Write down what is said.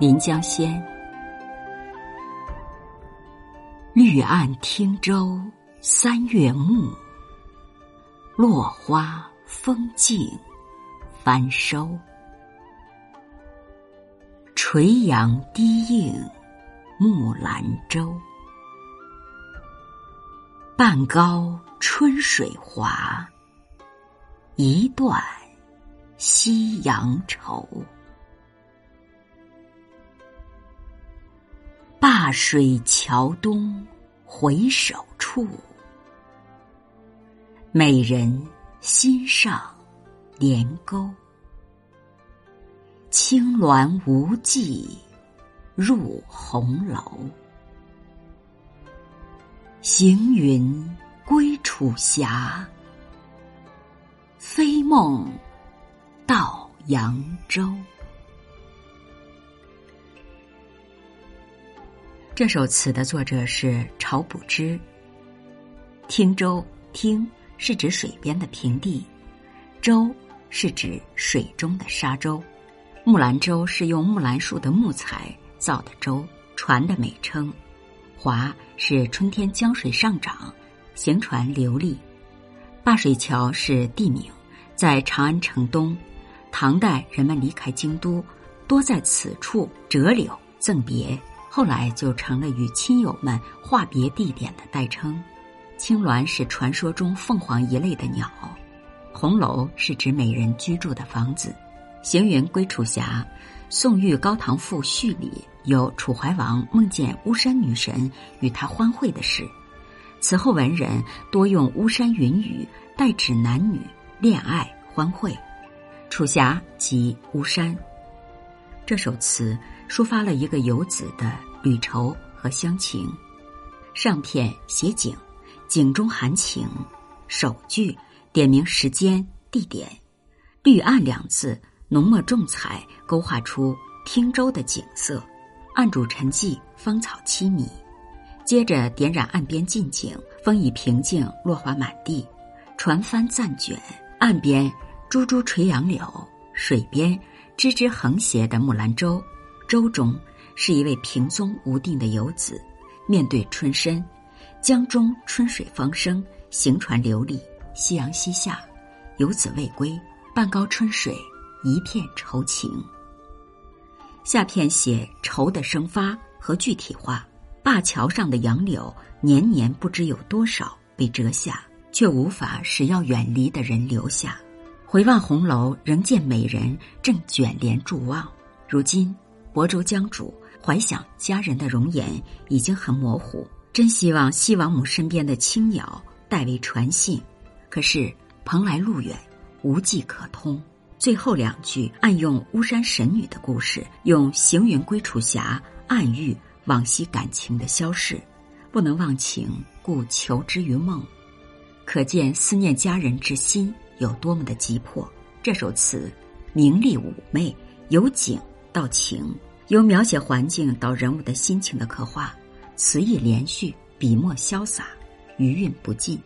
临江仙，绿岸汀洲三月暮，落花风静翻收。垂杨低映木兰舟，半高春水华，一段夕阳愁。水桥东回首处，美人心上莲钩。青鸾无际入红楼，行云归楚峡，飞梦到扬州。这首词的作者是晁补之。汀州，汀是指水边的平地，舟是指水中的沙洲。木兰舟是用木兰树的木材造的舟，船的美称。华是春天江水上涨，行船流利。灞水桥是地名，在长安城东。唐代人们离开京都，多在此处折柳赠别，后来就成了与亲友们话别地点的代称。青鸾是传说中凤凰一类的鸟，红楼是指美人居住的房子。行云归楚峡，宋玉《高唐赋序》里有楚怀王梦见巫山女神与他欢会的事。此后文人多用巫山云雨代指男女恋爱欢会。楚峡即巫山。这首词抒发了一个游子的旅愁和乡情。上片写景，景中含情；首句点明时间地点，“绿岸”两字。浓墨重彩，勾画出汀州的景色，岸主沉寂，芳草凄迷。接着点染岸边近景，风已平静，落花满地，船帆暂卷，岸边株株垂杨柳，水边枝枝横斜的木兰舟，舟中是一位平踪无定的游子，面对春深，江中春水方生，行船流离，夕阳西下，游子未归，半高春水。一片愁情。下片写愁的生发和具体化。灞桥上的杨柳，年年不知有多少被折下，却无法使要远离的人留下。回望红楼，仍见美人正卷帘伫望。如今亳州江主怀想家人的容颜已经很模糊，真希望西王母身边的青鸟代为传信。可是蓬莱路远，无迹可通。最后两句暗用巫山神女的故事，用行云归楚峡暗喻往昔感情的消逝，不能忘情，故求之于梦，可见思念家人之心有多么的急迫。这首词明丽妩媚，有景到情，由描写环境到人物的心情的刻画，词意连续，笔墨潇洒，余韵不尽。